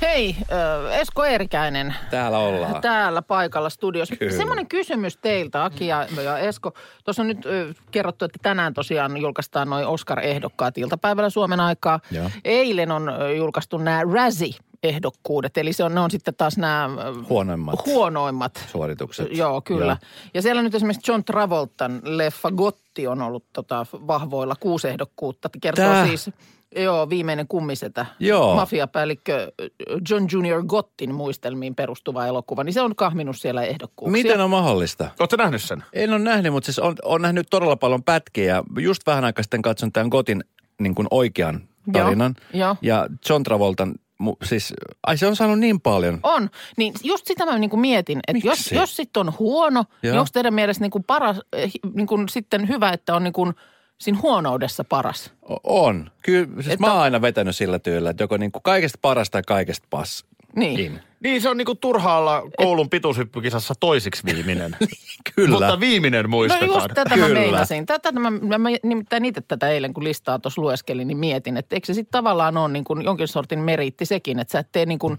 Hei, Esko Eerikäinen. Täällä ollaan. Täällä paikalla studiossa. Kyllä. Semmoinen kysymys teiltä, Aki ja, ja Esko. Tuossa on nyt kerrottu, että tänään tosiaan julkaistaan noin Oscar-ehdokkaat iltapäivällä Suomen aikaa. Joo. Eilen on julkaistu nämä Razzie-ehdokkuudet, eli se on, ne on sitten taas nämä ö, Huonoimmat huonoimmat suoritukset. Joo, kyllä. Joo. Ja siellä nyt esimerkiksi John Travoltan leffa Gotti on ollut tota vahvoilla kuusi ehdokkuutta. Kertoo Tää? siis, joo, viimeinen kummisetä. Joo. Mafiapäällikkö John Junior Gottin muistelmiin perustuva elokuva. Niin se on kahminut siellä ehdokkuuksia. Miten on mahdollista? Oletko nähnyt sen? En ole nähnyt, mutta siis on, on nähnyt todella paljon pätkiä. ja Just vähän aikaa sitten katson tämän Gotin niin kuin oikean Joo, tarinan. joo. Ja John Travoltan, mu- siis, ai se on saanut niin paljon. On. Niin just sitä mä niin mietin, että jos, jos sitten on huono, niin Joo. onko teidän mielestä niin kuin paras, eh, niin kuin sitten hyvä, että on niin kuin siinä huonoudessa paras? O- On. Kyllä, siis Että- mä oon aina vetänyt sillä tyylillä, että joko niin kuin kaikesta parasta tai kaikesta pass. Niin. Niin, se on niinku turhaalla koulun pituushyppykisassa toisiksi viimeinen. Kyllä. Mutta viimeinen No muistetaan. just tätä mä Kyllä. meinasin. Tätä mä, mä, mä nimittäin itse tätä eilen, kun listaa tuossa lueskelin, niin mietin, että eikö se sitten tavallaan ole niin kuin jonkin sortin meriitti sekin, että sä et tee niin kuin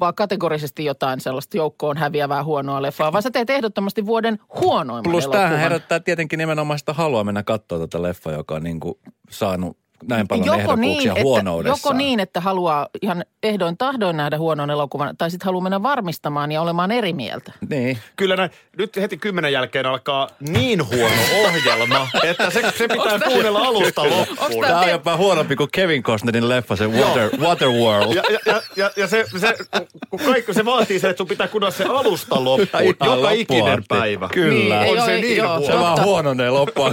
vaan kategorisesti jotain sellaista joukkoon häviävää huonoa leffaa, vaan sä teet ehdottomasti vuoden huonoimman Plus elokuvan. tämähän herättää tietenkin nimenomaan sitä halua mennä katsoa tätä leffaa, joka on niin kuin saanut näin paljon ehdokkuuksia että, huonoudessaan. joko niin, että haluaa ihan ehdoin tahdoin nähdä huonon elokuvan, tai sitten haluaa mennä varmistamaan ja olemaan eri mieltä. Niin. Kyllä näin, nyt heti kymmenen jälkeen alkaa niin huono ohjelma, että se, se pitää kuunnella alusta loppuun. Tämä on jopa huonompi kuin Kevin Costnerin leffa, se Water, Waterworld. Ja, ja, ja, ja, ja se, se, kun kaikki se vaatii sen, että sun pitää kuunnella se alusta loppuun. Ihan Joka loppuun ikinen päivä. Kyllä. Niin, On ei se niin joo, huono. Se vaan huononee loppua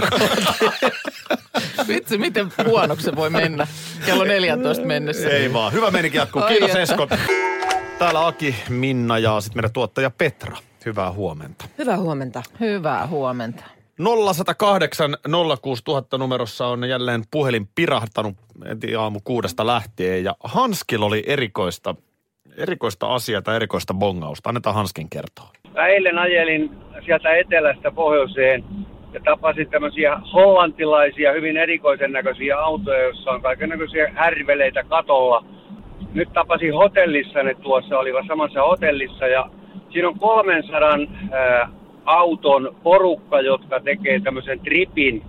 Vitsi, miten huonoksi se voi mennä kello 14 mennessä. Ei vaan. Hyvä meininki jatkuu. Kiitos. Esko. Täällä Aki, Minna ja sitten meidän tuottaja Petra. Hyvää huomenta. Hyvää huomenta. Hyvää huomenta. 0108 06000 numerossa on jälleen puhelin pirahtanut aamu kuudesta lähtien. Ja Hanskilla oli erikoista, erikoista asiaa tai erikoista bongausta. Annetaan Hanskin kertoa. Mä eilen ajelin sieltä etelästä pohjoiseen ja tapasin tämmöisiä hollantilaisia, hyvin erikoisen näköisiä autoja, joissa on kaiken näköisiä härveleitä katolla. Nyt tapasin hotellissa, ne tuossa olivat samassa hotellissa ja siinä on 300 ää, auton porukka, jotka tekee tämmöisen tripin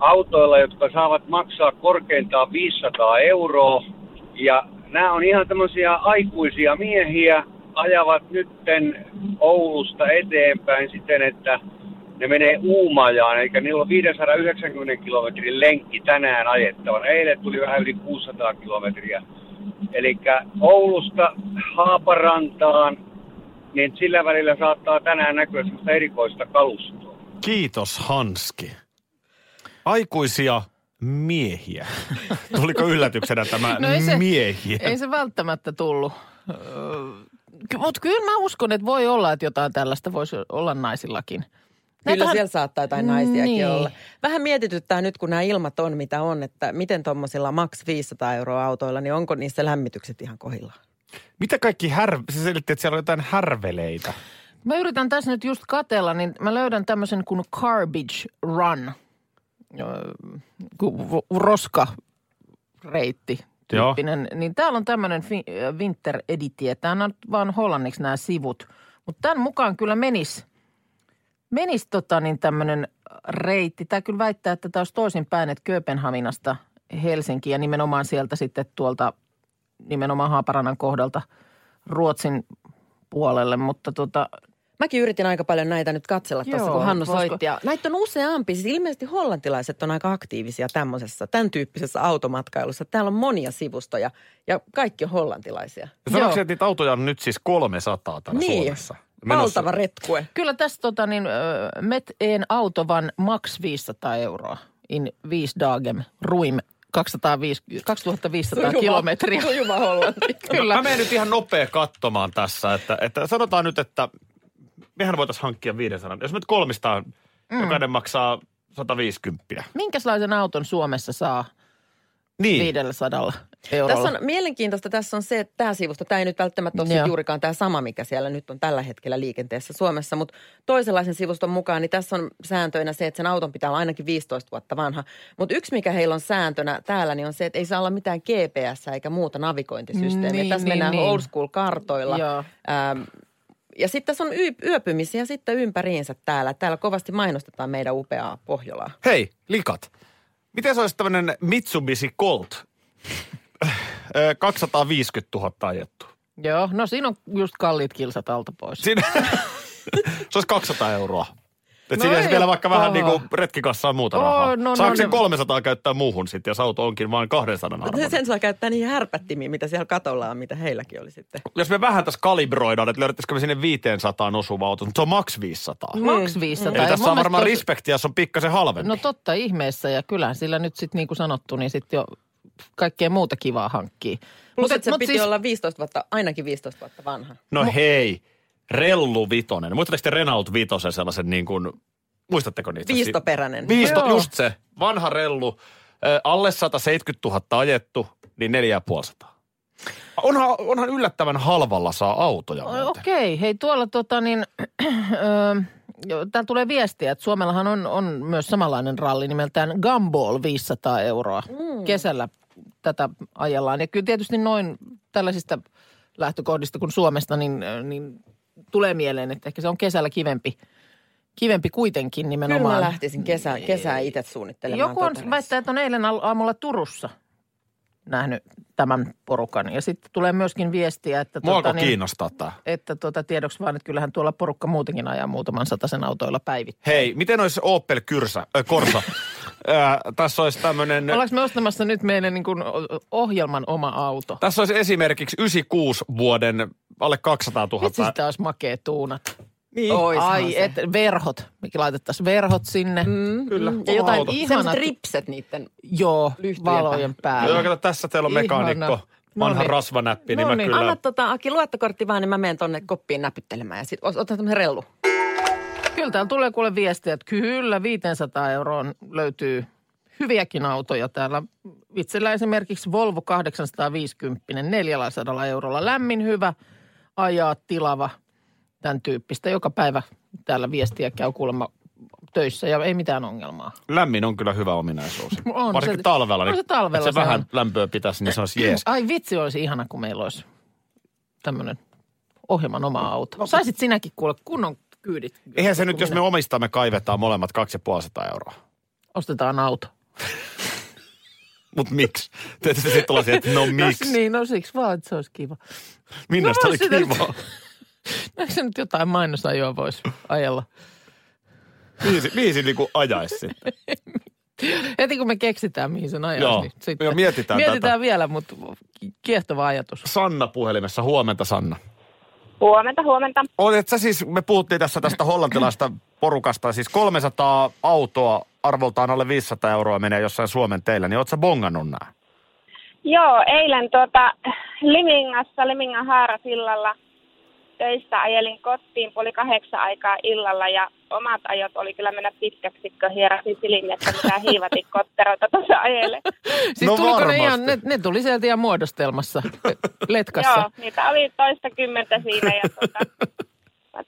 autoilla, jotka saavat maksaa korkeintaan 500 euroa. Ja nämä on ihan tämmöisiä aikuisia miehiä, ajavat nytten Oulusta eteenpäin siten, että ne menee Uumajaan, eikä niillä on 590 kilometrin lenkki tänään ajettavana. Eilen tuli vähän yli 600 kilometriä. Eli Oulusta Haaparantaan, niin sillä välillä saattaa tänään näkyä semmoista erikoista kalustoa. Kiitos Hanski. Aikuisia miehiä. Tuliko yllätyksenä tämä No ei se- miehiä? Ei se välttämättä tullut. Mutta kyllä mä uskon, että voi olla, että jotain tällaista voisi olla naisillakin. Kyllä Näitähän- siellä saattaa jotain naisiakin Niin. olla. Vähän mietityttää nyt, kun nämä ilmat on mitä on, että miten tuommoisilla maks 500 euroa autoilla, niin onko niissä lämmitykset ihan kohillaan? Mitä kaikki här... Se selitti, että siellä on jotain härveleitä. Mä yritän tässä nyt just katella, niin mä löydän tämmöisen kuin Garbage Run. Ku- Roska-reitti tyyppinen. Niin täällä on tämmöinen äh, Winter Editie. Tämä on vaan hollanniksi nämä sivut. Mutta tämän mukaan kyllä menis, menis tota niin tämmöinen reitti. Tämä kyllä väittää, että tämä olisi toisinpäin, että Kööpenhaminasta Helsinki ja nimenomaan sieltä sitten tuolta nimenomaan Haaparannan kohdalta Ruotsin puolelle. Mutta tota, Mäkin yritin aika paljon näitä nyt katsella tuossa, Joo, kun Hannu soitti. Ja näitä on useampi. Siis ilmeisesti hollantilaiset on aika aktiivisia tämmöisessä, tämän tyyppisessä automatkailussa. Täällä on monia sivustoja ja kaikki on hollantilaisia. Se, että niitä autoja on nyt siis 300 täällä Niin. Suomessa? Valtava retkue. Kyllä tässä tota niin, met en autovan max 500 euroa in viisi dagem ruim 250, 2500 Sujuva- kilometriä. Sujuva Hollanti. Kyllä. Mä menen nyt ihan nopea katsomaan tässä, että, että sanotaan nyt, että mehän voitaisiin hankkia 500. Jos me nyt kolmistaan, mm. jokainen maksaa 150. Minkälaisen auton Suomessa saa Niin. 500 eurolla? Tässä on mielenkiintoista, tässä on se, että tämä sivusto, tämä ei nyt välttämättä ole juurikaan tämä sama, mikä siellä nyt on tällä hetkellä liikenteessä Suomessa, mutta toisenlaisen sivuston mukaan, niin tässä on sääntöinä se, että sen auton pitää olla ainakin 15 vuotta vanha. Mutta yksi, mikä heillä on sääntönä täällä, niin on se, että ei saa olla mitään GPS eikä muuta navigointisysteemiä. Niin, tässä niin, mennään niin. old school kartoilla. Joo. Ähm, ja sitten tässä on y- yöpymisiä sitten ympäriinsä täällä. Täällä kovasti mainostetaan meidän upeaa Pohjolaa. Hei, likat. Miten se olisi tämmöinen Mitsubishi Colt? Ö, 250 000 ajettu. Joo, no siinä on just kalliit kilsat alta pois. Siinä, se olisi 200 euroa. Et No ei vielä vaikka vähän niin kuin retkikassaa muuta Oo, rahaa. no, Saako no, se ne- 300 käyttää muuhun sitten, jos auto onkin vain 200 arvoinen? Sen saa käyttää niihin härpättimiin, mitä siellä katolla on, mitä heilläkin oli sitten. Jos me vähän tässä kalibroidaan, että löydettäisikö me sinne 500 osuva auto, mutta se on maks 500. Max 500. Eli Ja tässä on varmaan mielestä respektiä, jos on pikkasen halvempi. No totta ihmeessä ja kyllähän sillä nyt sitten niin kuin sanottu, niin sitten jo kaikkea muuta kivaa hankkii. Plus, Mut että se mut piti siis- olla 15 vuotta, ainakin 15 vuotta vanha. No hei, Rellu Vitonen. Muistatteko te Renault Vitosen sellaisen niin kuin, muistatteko niitä? Viistoperäinen. Viisto, Joo. just se. Vanha Rellu. Alle 170 000 ajettu, niin 4500. Onhan, onhan yllättävän halvalla saa autoja. Okei, hei tuolla tota niin, täällä tulee viestiä, että Suomellahan on, on myös samanlainen ralli nimeltään Gumball 500 euroa. Mm. Kesällä tätä ajellaan. Ja kyllä tietysti noin tällaisista lähtökohdista kuin Suomesta, niin, niin tulee mieleen, että ehkä se on kesällä kivempi, kivempi kuitenkin Kyllä nimenomaan. mä lähtisin kesä, kesää itse suunnittelemaan. Joku on väittää, että on eilen aamulla Turussa nähnyt tämän porukan. Ja sitten tulee myöskin viestiä, että, Mua tota, alkoi kiinnostaa tämä. että tuota, tiedoksi vaan, että kyllähän tuolla porukka muutenkin ajaa muutaman sataisen autoilla päivittäin. Hei, miten olisi Opel Kyrsä, äh, Corsa? äh, tässä olisi tämmöinen... Ollaanko me ostamassa nyt meille niin kuin ohjelman oma auto? Tässä olisi esimerkiksi 96 vuoden alle 200 000. Vitsi sitä olisi makea tuunat. Niin. Oishan Ai, se. et verhot. Mikä laitettaisiin verhot sinne. Mm, Kyllä, Ja jotain auto. Ihanat- ripset niiden. Joo, Lyhtyjen valojen Joo, päällä. kato, tässä teillä on mekaanikko, Ihana. vanha Noniin. rasvanäppi, niin mä Noniin. kyllä... Anna tota, Aki, luottokortti vaan, niin mä menen tonne koppiin näpyttelemään. Ja sit ot- otan tämmöisen rellu. Kyllä täällä tulee kuule viestiä, että kyllä 500 euroon löytyy hyviäkin autoja täällä. Itsellä esimerkiksi Volvo 850, 400 eurolla. Lämmin, hyvä, ajaa, tilava, tämän tyyppistä. Joka päivä täällä viestiä käy kuulemma töissä ja ei mitään ongelmaa. Lämmin on kyllä hyvä ominaisuus. On Varsinkin se- talvella, on niin se talvella se se vähän on. lämpöä pitäisi, niin se olisi jees. Ai vitsi, olisi ihana, kun meillä olisi tämmöinen ohjelman oma auto. Saisit sinäkin kuule kunnon kyydit. Eihän se nyt, Kun jos me minä- omistamme, kaivetaan molemmat 250 euroa. Ostetaan auto. Mutta miksi? Tietysti sitten tulee siihen, että no miksi? Niin, no siksi vaan, että se olisi kiva. Minna, No se oli sitä- kiva. Eikö se nyt jotain mainosajoa voisi ajella? Viisi, viisi niin kuin ajaisi sitten. Heti kun me keksitään, mihin sen ajaisi, Joo. niin sitten Joo, mietitään mietitään tätä. vielä, mutta kiehtova ajatus. Sanna puhelimessa. Huomenta, Sanna. Huomenta, huomenta. Olet sä siis, me puhuttiin tässä tästä hollantilaista porukasta, siis 300 autoa arvoltaan alle 500 euroa menee jossain Suomen teillä, niin oot sä bongannut nää? Joo, eilen tuota, Limingassa, Limingan haarasillalla töistä ajelin kotiin puoli kahdeksan aikaa illalla ja omat ajot oli kyllä mennä pitkäksi, kun hierasin silmiä, että mitä hiivatin kotteroita tuossa ajele. Siis No tuliko ne, ihan, ne, ne tuli sieltä ihan muodostelmassa, letkassa. Joo, niitä oli toista kymmentä siinä ja tuota,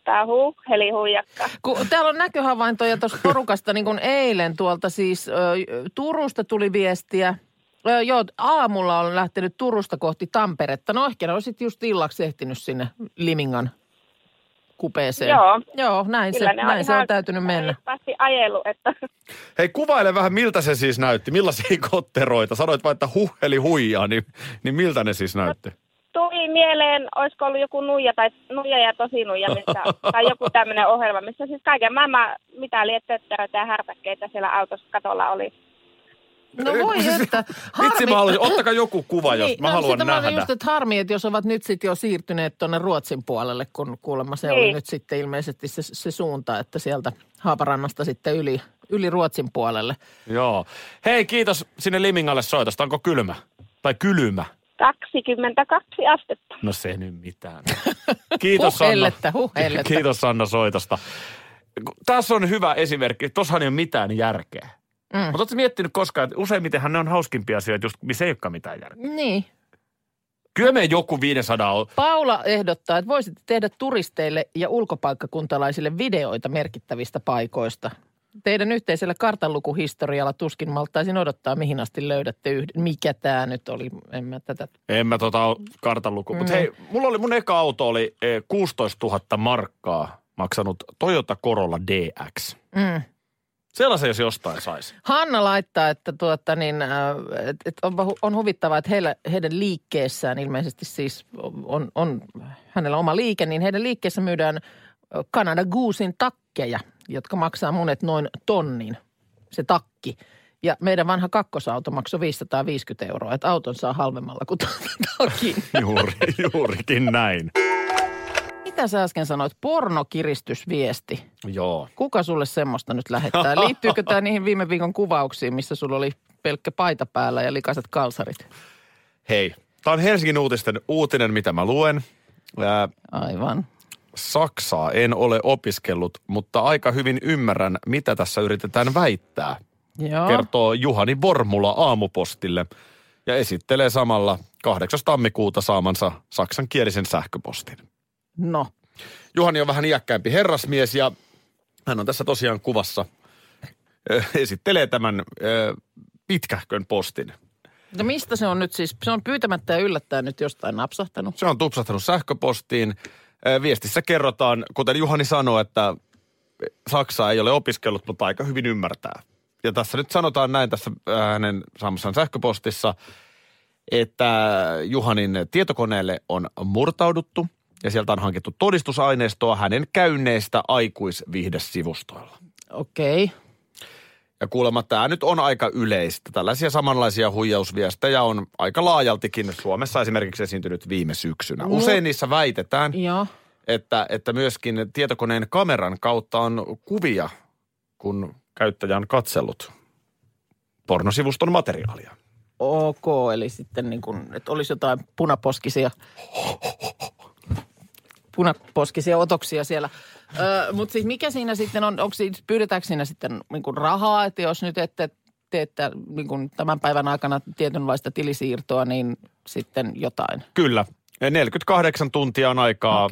Tämä huu, heli huijakka. Kun täällä on näköhavaintoja tuosta porukasta niin kuin eilen tuolta siis ö, Turusta tuli viestiä. Ö, joo, aamulla on lähtenyt Turusta kohti Tamperetta. No ehkä ne on sitten just illaksi ehtinyt sinne Limingan kupeeseen. Joo. Joo, näin, se, Kyllä näin se on täytynyt mennä. reippaasti ajellut, että Hei, kuvaile vähän, miltä se siis näytti. Millaisia kotteroita? Sanoit vain, että huh, eli huijaa, niin, niin miltä ne siis näytti? Tuli mieleen, olisiko ollut joku nuija tai nuija ja tosi nuija, missä, tai joku tämmöinen ohjelma, missä siis kaiken maailman mitä liettötteröitä ja härpäkkeitä siellä autossa katolla oli. No voi Siis- että. Vitsi, mä haluaisin, ottakaa joku kuva, jos Niin, mä no, haluan sitä mä nähdä. just, että harmi, että jos ovat nyt sitten jo siirtyneet tuonne Ruotsin puolelle, kun kuulemma se oli Niin. nyt sitten ilmeisesti se, se suunta, että sieltä Haaparannasta sitten yli, yli Ruotsin puolelle. Joo. Hei, kiitos sinne Limingalle soitosta. Onko kylmä? Tai kylmä? 22 astetta. No se nyt mitään. Kiitos Sanna. Huhellettä, huhellettä. Kiitos Sanna soitosta. Tässä on hyvä esimerkki. Tuossahan ei ole mitään järkeä. Mm. Mutta oletko miettinyt koskaan, että useimmitenhan ne on hauskimpia asioita, just missä ei olekaan mitään järkeä. Niin. Kyllä me joku 500 on. Paula ehdottaa, että voisitte tehdä turisteille ja ulkopaikkakuntalaisille videoita merkittävistä paikoista. Teidän yhteisellä kartanlukuhistorialla tuskin malttaisin odottaa, mihin asti löydätte yhden. Mikä tämä nyt oli? En mä tätä... En mä tota kartanluku. Mutta Mm. hei, mulla oli mun eka auto oli eh, 16 000 markkaa maksanut Toyota Corolla DX. Mm. Sellaisen jos jostain saisi. Hanna laittaa, että tuota niin, et, et on, on huvittavaa, että heillä, heidän liikkeessään ilmeisesti siis on, on hänellä oma liike, niin heidän liikkeessä myydään Canada Goosein takkeja, jotka maksaa monet noin tonnin, se takki. Ja meidän vanha kakkosauto maksoi 550 euroa, että auton saa halvemmalla kuin takin. Juuri, juurikin näin. Mitä sä äsken sanoit? Pornokiristysviesti. Joo. Kuka sulle semmoista nyt lähettää? Liittyykö tämä niihin viime viikon kuvauksiin, missä sulla oli pelkkä paita päällä ja likaiset kalsarit? Hei, tämä on Helsingin uutisten uutinen, mitä mä luen. Ää, Aivan. Saksaa en ole opiskellut, mutta aika hyvin ymmärrän, mitä tässä yritetään väittää. Joo. Kertoo Juhani Vormula aamupostille ja esittelee samalla 8. tammikuuta saamansa saksankielisen sähköpostin. No, Juhani on vähän iäkkäämpi herrasmies ja hän on tässä tosiaan kuvassa. Esittelee tämän pitkähkön postin. no mistä se on nyt siis? Se on pyytämättä ja yllättäen nyt jostain napsahtanut. Se on tupsahtanut sähköpostiin. Viestissä kerrotaan, kuten Juhani sanoi, että Saksa ei ole opiskellut, mutta aika hyvin ymmärtää. Ja tässä nyt sanotaan näin tässä hänen saamassaan sähköpostissa, että Juhanin tietokoneelle on murtauduttu ja sieltä on hankittu todistusaineistoa hänen käynneistä aikuisviihdesivustoilla. Okei. Okay. Ja kuulemma tämä nyt on aika yleistä. Tällaisia samanlaisia huijausviestejä on aika laajaltikin Suomessa esimerkiksi esiintynyt viime syksynä. No. Usein niissä väitetään, Joo. että, että myöskin tietokoneen kameran kautta on kuvia, kun käyttäjä on katsellut pornosivuston materiaalia. Ok, eli sitten niin kuin, että olisi jotain punaposkisia, punaposkisia otoksia siellä. Öö, Mutta siis mikä siinä sitten on, onko siinä, pyydetäänkö siinä sitten niin rahaa, että jos nyt ette teette niin kuin tämän päivän aikana tietynlaista tilisiirtoa, niin sitten jotain. Kyllä. 48 tuntia on aikaa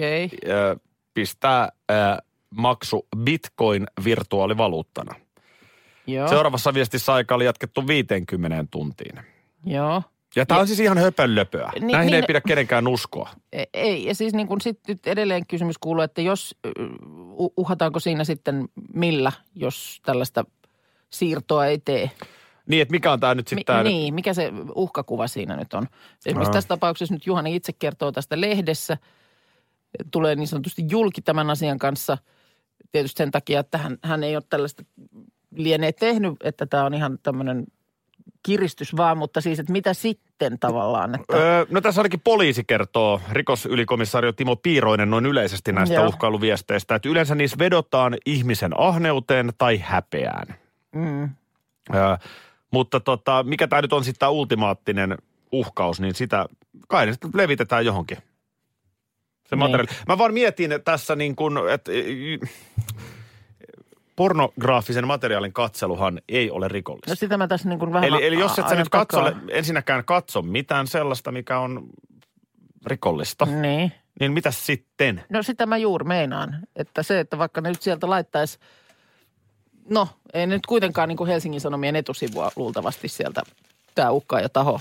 ö, pistää maksu bitcoin virtuaalivaluuttana. Joo, Seuraavassa viestissä aika oli jatkettu 50 tuntiin. joo. Ja tämä on siis ihan höpönlöpöä. Niin- Näihin niin- ei pidä kenenkään uskoa. E- Ei, ja siis niin kuin sit nyt edelleen kysymys kuuluu, että jos, uhataanko siinä sitten millä, jos tällaista siirtoa ei tee? Niin, että mikä on tämä nyt Mi- sitten tämä... niin, mikä se uhkakuva siinä nyt on? Esimerkiksi Aa. tässä tapauksessa nyt Juhani itse kertoo tästä lehdessä. Tulee niin sanotusti julki tämän asian kanssa. Tietysti sen takia, että hän, hän ei ole tällaista lienee tehnyt, että tämä on ihan tämmöinen kiristys vaan, mutta siis, että mitä sitten tavallaan? Että, Öö, no tässä ainakin poliisi kertoo, rikosylikomissaario Timo Piiroinen noin yleisesti näistä Joo. uhkailuviesteistä, että yleensä niissä vedotaan ihmisen ahneuteen tai häpeään. mm, Öö, mutta tota, mikä tämä nyt on sitten tämä ultimaattinen uhkaus, niin sitä kai sitten levitetään johonkin. Se Niin. materiaali. Mä vaan mietin tässä niin kuin, että pornograafisen materiaalin katseluhan ei ole rikollista. no sitä mä tässä niin kuin vähän Eli, eli jos et sä nyt katso, ensinnäkään katso mitään sellaista, mikä on rikollista, Niin. niin mitä sitten? No sitä mä juuri meinaan, että se, että vaikka ne nyt sieltä laittaisi, no ei nyt kuitenkaan niin kuin Helsingin Sanomien etusivua luultavasti sieltä tämä uhkaa ja taho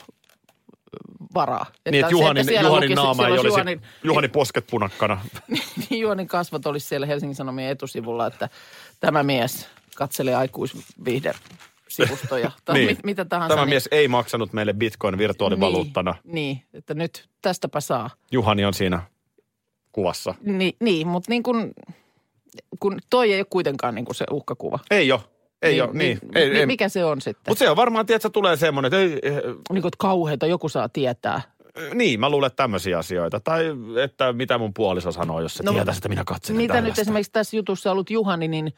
varaa. niin, että se, Juhanin, siellä Juhanin naama ei olisi, Juhanin, Juhanin posket punakkana. niin, Juhanin kasvot olisi siellä Helsingin Sanomien etusivulla, että tämä mies katselee aikuisviihde-sivustoja tai Niin. mit, mitä tahansa. Tämä niin- mies ei maksanut meille bitcoin virtuaalivaluuttana. Niin, niin, että nyt tästäpä saa. Juhani on siinä kuvassa. Niin, niin mutta niin kuin, kun toi ei ole kuitenkaan niin kuin se uhkakuva. Ei ole. Ei ole, niin. ei, mi- ei. Mikä se on sitten? Mutta se on varmaan, tiedätkö, tulee semmoinen, että ei, eh, Niin kuin, että kauheita joku saa tietää. niin, mä luulen tämmöisiä asioita. Tai että mitä mun puoliso sanoo, jos se No, tietää, että minä katselen Mitä nyt tällaista. esimerkiksi tässä jutussa ollut Juhani, niin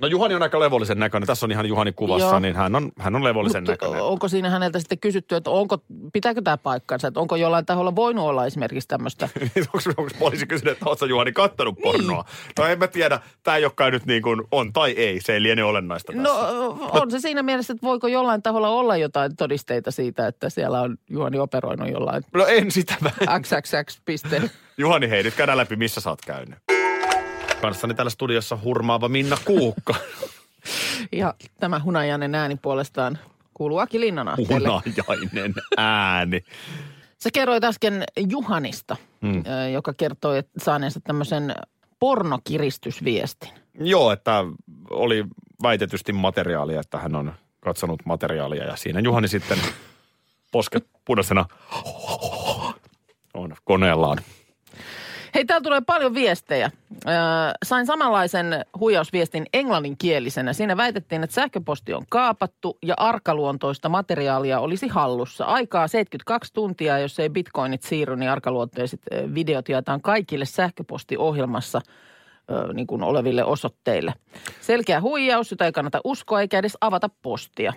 No Juhani on aika levollisen näköinen. Tässä on ihan Juhani kuvassa, Joo. niin hän on, hän on levollisen Mutta näköinen. onko siinä häneltä sitten kysytty, että onko, pitääkö tämä paikkansa? Että onko jollain taholla voinut olla esimerkiksi tämmöistä? onko, onko poliisi kysynyt, että ootko Juhani kattonut pornoa? No en mä tiedä. Tämä ei olekaan nyt niin kuin on tai ei. Se ei liene olennaista tässä. No on se siinä mielessä, että voiko jollain taholla olla jotain todisteita siitä, että siellä on Juhani operoinut jollain No en sitä mä. XXX piste. Juhani, hei nyt käydään läpi, missä sä oot käynyt. Kanssani täällä studiossa hurmaava Minna Kuukka. Ja tämä hunajainen ääni puolestaan kuuluu Aki Linnanahteelle. Hunajainen ääni. Sä kerroit äsken Juhanista, Mm. ö, joka kertoi että saaneensa tämmöisen pornokiristysviestin. Joo, että oli väitetysti materiaalia, että hän on katsonut materiaalia ja siinä Juhani sitten posket punaisena on koneellaan. Hei, täällä tulee paljon viestejä. Ö, sain samanlaisen huijausviestin englanninkielisenä. Siinä väitettiin, että sähköposti on kaapattu ja arkaluontoista materiaalia olisi hallussa. Aikaa 72 tuntia, jos ei bitcoinit siirry, niin arkaluontoiset videot jaetaan kaikille sähköpostiohjelmassa niin kuin oleville osoitteille. Selkeä huijaus, jota ei kannata uskoa eikä edes avata postia.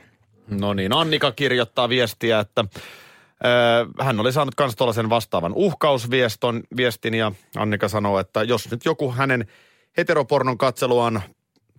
No niin, Annika kirjoittaa viestiä, että hän oli saanut myös tuollaisen vastaavan uhkausvieston, viestin ja Annika sanoo, että jos nyt joku hänen heteropornon katseluaan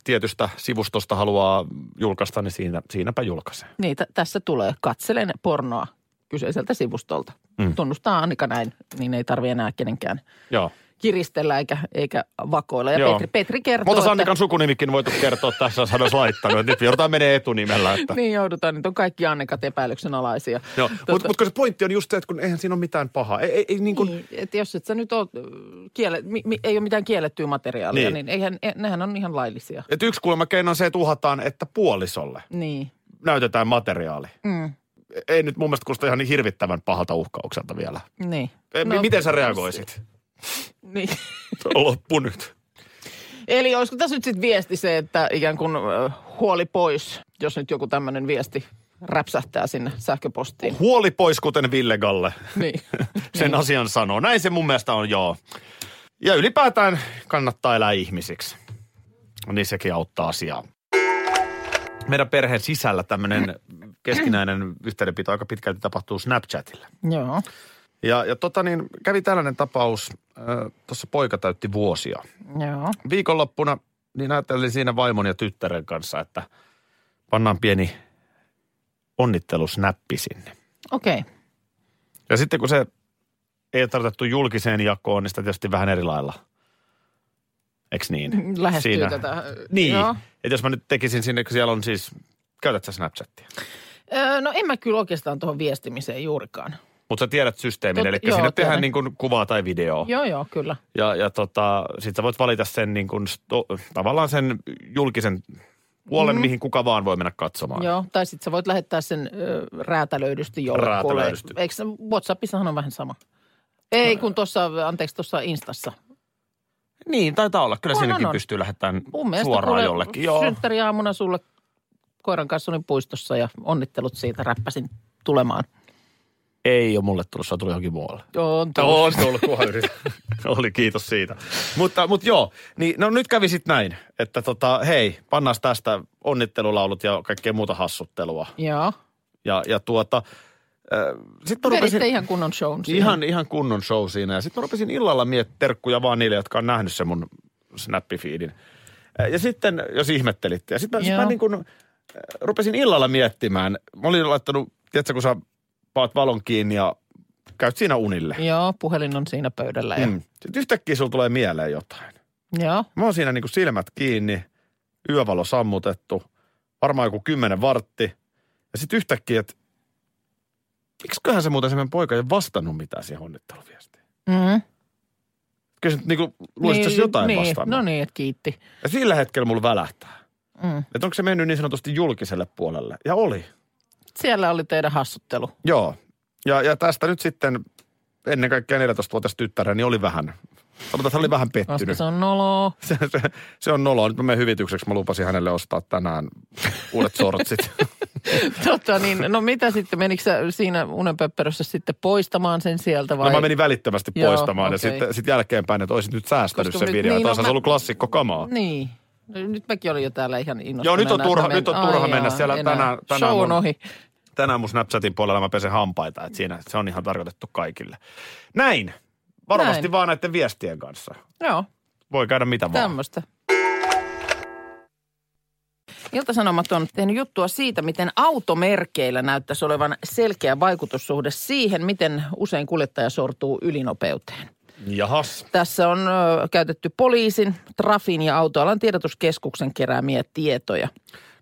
tietystä sivustosta haluaa julkaista, niin siinä, siinäpä julkaisee. Niin, t- tässä tulee. Katselen pornoa kyseiseltä sivustolta. Mm. Tunnustaa Annika näin, niin ei tarvi enää kenenkään Joo. Kiristellä eikä, eikä vakoilla. Ja Joo. Petri, Petri kertoo, Mutta että Annikan sukunimikin voitu kertoa tässä, jos hän olisi laittanut. Että nyt joudutaan menee etunimellä. Että. niin joudutaan, nyt on kaikki Annikat epäilyksen alaisia. Joo, Tota- mutta mut, kun se pointti on just se, että kun eihän siinä ole mitään pahaa. Ei, ei, ei niin kuin, Niin, että jos et sä nyt ole, kiele, mi, mi, ei ole mitään kiellettyä materiaalia, Niin. niin, eihän, e- nehän on ihan laillisia. että yksi kuulemma on se, että uhataan, että puolisolle Niin. näytetään materiaali. Mm, Ei nyt mun mielestä kuulosta ihan niin hirvittävän pahalta uhkaukselta vielä. niin. No, miten sä reagoisit? Niin. Loppu nyt. Eli olisiko tässä nyt sitten viesti se, että ikään kuin huoli pois, jos nyt joku tämmöinen viesti räpsähtää sinne sähköpostiin. Huoli pois, kuten Ville Galle Niin. sen asian sanoo. Näin se mun mielestä on, joo. Ja ylipäätään kannattaa elää ihmisiksi. Niin sekin auttaa asiaa. Meidän perheen sisällä tämmöinen keskinäinen yhteydenpito aika pitkälti tapahtuu Snapchatilla. Joo. Ja, ja tota niin, kävi tällainen tapaus, äh, tuossa poika täytti vuosia. Joo. Viikonloppuna niin ajattelin siinä vaimon ja tyttären kanssa, että pannaan pieni onnittelusnäppi sinne. Okei. Okay. Ja sitten kun se ei ole tarkoitettu julkiseen jakoon, niin sitä tietysti vähän eri lailla. Eks niin? Lähestyy Siinä- tätä. Niin. Joo. Että jos mä nyt tekisin sinne, kun siellä on siis, käytät sä Snapchatia? Öö, no en mä kyllä oikeastaan tuohon viestimiseen juurikaan. Mutta sä tiedät systeemin, Tot- eli joo, sinne tehdään tiedän. niin kuin kuvaa tai videoa. Joo, joo, kyllä. Ja, ja tota, sit sä voit valita sen niin kuin sto, tavallaan sen julkisen puolen, mm. mihin kuka vaan voi mennä katsomaan. Joo, tai sitten sä voit lähettää sen ö, räätälöidysti jollekulle. Räätälöidysti. Eikö se Whatsappissahan on vähän sama? Ei, kun tuossa, anteeksi, tuossa Instassa. Niin, taitaa olla. Kyllä On, siinäkin on, on. pystyy lähettämään Mun suoraan kuule, jollekin. Joo. Synttäriaamuna sulle koiran kanssa olin puistossa ja onnittelut siitä räppäsin tulemaan. Ei ole mulle tullut, se on tullut johonkin muualle. On tullut. On tullut, kunhan. Oli, kiitos siitä. Mutta, mutta joo, niin no nyt kävi sitten näin, että tota, hei, pannaan tästä onnittelulaulut ja kaikkea muuta hassuttelua. Joo. Ja, ja tuota, sitten mä rupesin, ihan kunnon shown siihen. ihan, ihan kunnon show siinä. Ja sitten mä rupesin illalla miettimään terkkuja vaan niille, jotka on nähnyt sen mun snappifiidin. Ja sitten, jos ihmettelitte. Ja sitten mä, sit mä Joo. niin kun, rupesin illalla miettimään. Mä olin laittanut, tiedätkö, kun sä paat valon kiinni ja käyt siinä unille. Joo, puhelin on siinä pöydällä. Ja... Mm. Sitten yhtäkkiä sulla tulee mieleen jotain. Joo. Mä oon siinä niin kuin silmät kiinni, yövalo sammutettu, varmaan joku kymmenen vartti. Ja sitten yhtäkkiä, että miksiköhän se muuten se meidän poika ei ole vastannut mitään siihen onnitteluviestiin. Mm. Kyllä se niin kuin, luulisit, niin, jotain niin, vastannut. No niin, että kiitti. Ja sillä hetkellä mulla välähtää. Mm. Että onko se mennyt niin sanotusti julkiselle puolelle. Ja oli. Siellä oli teidän hassuttelu. Joo. Ja, ja tästä nyt sitten ennen kaikkea 14-vuotias tyttäreni niin oli vähän, sanotaan, että hän oli vähän Koska pettynyt. se on noloa. Se, se, se on noloa. Nyt mä menen hyvitykseksi. Mä lupasin hänelle ostaa tänään uudet sortsit. Tota niin, no mitä sitten, menikö sä siinä unenpöppörössä sitten poistamaan sen sieltä vai? No mä menin välittömästi Joo, poistamaan ja okei. sitten sit jälkeenpäin, että olisit nyt säästänyt Koska sen videon. niin, Niin, no Taas mä- se ollut klassikko kamaa. Niin. Nyt mäkin olin jo täällä ihan innostuneena. Joo, nyt on turha, nyt on turha Ai mennä. jaa, Siellä enää. tänään, tänään, Show on mun, ohi. tänään mun Snapchatin puolella mä pesen hampaita, että siinä se on ihan tarkoitettu kaikille. Näin. Varovasti Näin. vaan näiden viestien kanssa. Joo, Voi käydä mitä vaan. tämmöistä. Ilta-Sanomat on tehnyt juttua siitä, miten automerkeillä näyttäisi olevan selkeä vaikutussuhde siihen, miten usein kuljettaja sortuu ylinopeuteen. Jahas. Tässä on ö, käytetty poliisin, Trafin ja autoalan tiedotuskeskuksen keräämiä tietoja.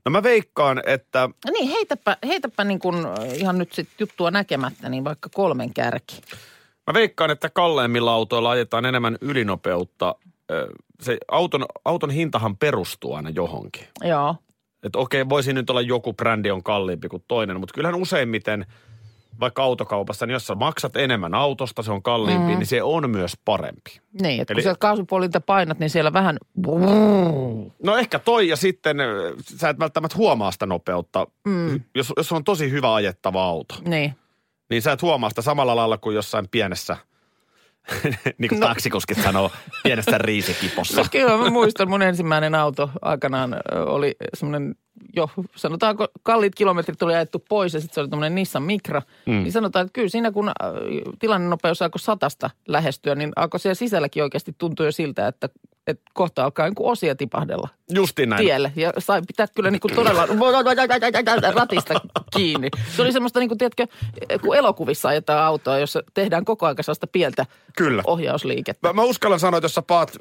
No mä veikkaan, että No niin, heitäpä, heitäpä niin kuin ihan nyt sit juttua näkemättä, niin vaikka kolmen kärki. Mä veikkaan, että kalleimmilla autoilla ajetaan enemmän ylinopeutta. Se auton, auton hintahan perustuu aina johonkin. Joo. Että okei, voisi nyt olla joku brändi on kalliimpi kuin toinen, mutta kyllähän useimmiten vaikka autokaupassa, niin jos sä maksat enemmän autosta, se on kalliimpi, mm. niin se on myös parempi. Niin, että Eli- kun sieltä kaasupuolilta painat, niin siellä vähän... No ehkä toi ja sitten ö, sä et välttämättä huomaa sitä nopeutta. Mm. Jos, jos on tosi hyvä ajettava auto, Niin. niin sä et huomaa sitä samalla lailla kuin jossain pienessä, niin kuin no. taksikuskit sanoo, pienessä riisikipossa. No kyllä mä muistan, mun ensimmäinen auto aikanaan oli semmoinen jo, sanotaanko kalliit kilometrit tuli ajettu pois ja sitten se oli tämmöinen Nissan Micra. Mm. Niin sanotaan, että kyllä siinä kun äh, tilannenopeus alkoi satasta lähestyä, niin alkoi siellä sisälläkin oikeasti tuntua jo siltä, että, että kohta alkaa niin osia tipahdella Justiin näin. tielle. Ja sai pitää kyllä niin kuin todella ratista kiinni. Se oli semmoista, niin kuin, tiedätkö, kun elokuvissa ajetaan autoa, jossa tehdään koko ajan sellaista pientä Kyllä. ohjausliikettä. Mä, mä uskallan sanoa, että jos sä paat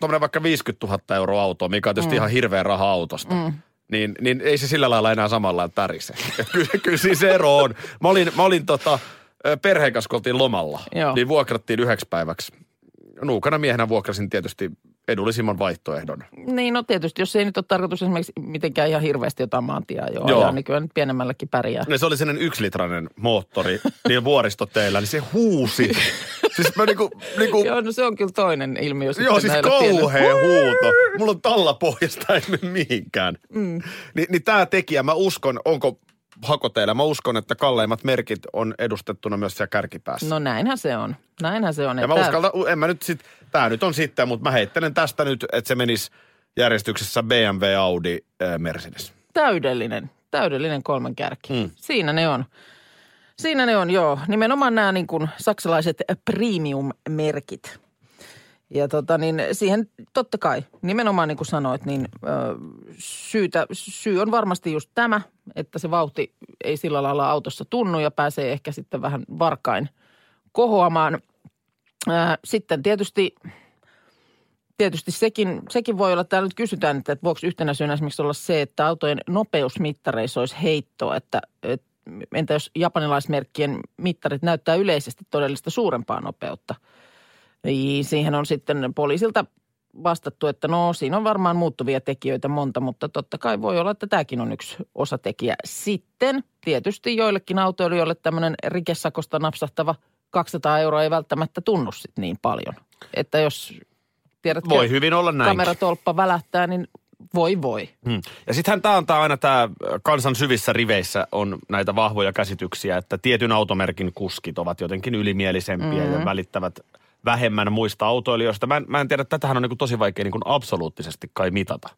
tuommoinen vaikka 50 000 euroa autoa, mikä on tietysti mm. ihan hirveä raha autosta, mm. Niin, niin ei se sillä lailla enää samalla lailla tärise. Kyllä, kyllä siis ero on. Mä olin, mä olin tota, perheen kanssa oltiin lomalla, Joo. niin vuokrattiin yhdeksi päiväksi. Nuukana miehenä vuokrasin tietysti edullisimman vaihtoehdon. Niin, no tietysti, jos ei nyt ole tarkoitus esimerkiksi mitenkään ihan hirveästi jotain maantiaa jo Joo. ajaa, niin kyllä nyt pienemmälläkin pärjää. Ja se oli sellainen yksilitrainen moottori niin vuoristoteillä, niin se huusi. Siis mä niinku, niinku Joo, no se on kyllä toinen ilmiö. Joo, siis kauhea huuto. Mulla on talla pohjasta ei mene mihinkään. Mm. Ni, niin tämä tekijä, mä uskon, onko hakoteilla, mä uskon, että kalleimmat merkit on edustettuna myös siellä kärkipäässä. No näinhän se on. Näinhän se on. ja että mä tää- uskalta, en mä nyt sit, tää nyt on sitten, mutta mä heittelen tästä nyt, että se menisi järjestyksessä BMW, Audi, äh, Mercedes. Täydellinen, täydellinen kolmen kärki. Mm. Siinä ne on. Siinä ne on, joo. Nimenomaan nämä niin kuin saksalaiset premium-merkit. Ja tota niin, siihen totta kai, nimenomaan niin kuin sanoit, niin ö, syytä, syy on varmasti just tämä, että se vauhti ei sillä lailla autossa tunnu ja pääsee ehkä sitten vähän varkain kohoamaan. Ö, sitten tietysti tietysti sekin, sekin voi olla, täällä nyt kysytään, että, voiko yhtenä syynä esimerkiksi olla se, että autojen nopeusmittareissa olisi heittoa, että, että entä jos japanilaismerkkien mittarit näyttää yleisesti todellista suurempaa nopeutta. Niin siihen on sitten poliisilta vastattu, että no siinä on varmaan muuttuvia tekijöitä monta, mutta totta kai voi olla, että tämäkin on yksi osatekijä. Sitten tietysti joillekin autoilijoille tämmöinen rikesakosta napsahtava 200 euroa ei välttämättä tunnu sit niin paljon. Että jos tiedätkö, Voi hyvin olla näin. kameratolppa välähtää, niin voi voi. Hmm. Ja sittenhän tämä antaa aina tämä kansan syvissä riveissä on näitä vahvoja käsityksiä, että tietyn automerkin kuskit ovat jotenkin ylimielisempiä mm-hmm. ja välittävät vähemmän muista autoilijoista. Mä en, mä en tiedä, tätähän on niin tosi vaikea niin absoluuttisesti kai mitata.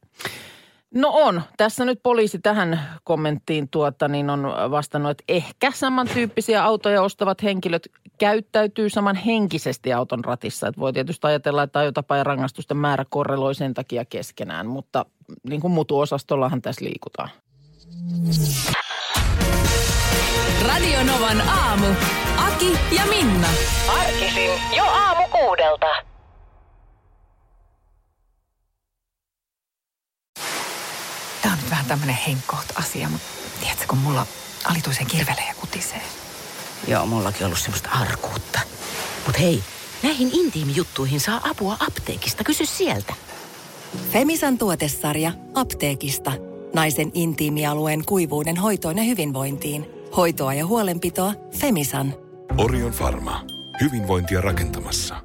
No on. Tässä nyt poliisi tähän kommenttiin tuota, niin on vastannut, että ehkä samantyyppisiä autoja ostavat henkilöt käyttäytyy saman henkisesti auton ratissa. Että voi tietysti ajatella, että ajotapa ja rangaistusten määrä korreloi sen takia keskenään, mutta niin kuin mutuosastollahan tässä liikutaan. Radio Novan aamu. Aki ja Minna. Arkisin jo aamu kuudelta. Tämä on nyt vähän tämmöinen henkkoht asia, mutta tiedätkö, kun mulla alituisen kirvelee ja kutisee. Joo, mullakin ollut semmoista arkuutta. Mut hei, näihin intiimijuttuihin saa apua apteekista. Kysy sieltä. Femisan tuotesarja apteekista. Naisen intiimialueen kuivuuden hoitoon ja hyvinvointiin. Hoitoa ja huolenpitoa Femisan. Orion Pharma. Hyvinvointia rakentamassa.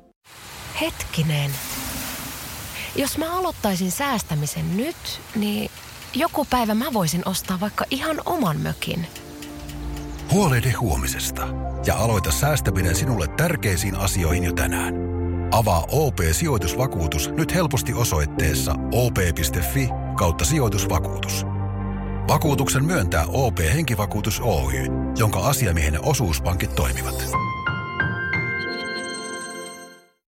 Hetkinen. Jos mä aloittaisin säästämisen nyt, niin joku päivä mä voisin ostaa vaikka ihan oman mökin. Huolehdi huomisesta ja aloita säästäminen sinulle tärkeisiin asioihin jo tänään. Avaa OP-sijoitusvakuutus nyt helposti osoitteessa op.fi kautta sijoitusvakuutus. Vakuutuksen myöntää OP-henkivakuutus Oy, jonka asiamiehen osuuspankit toimivat.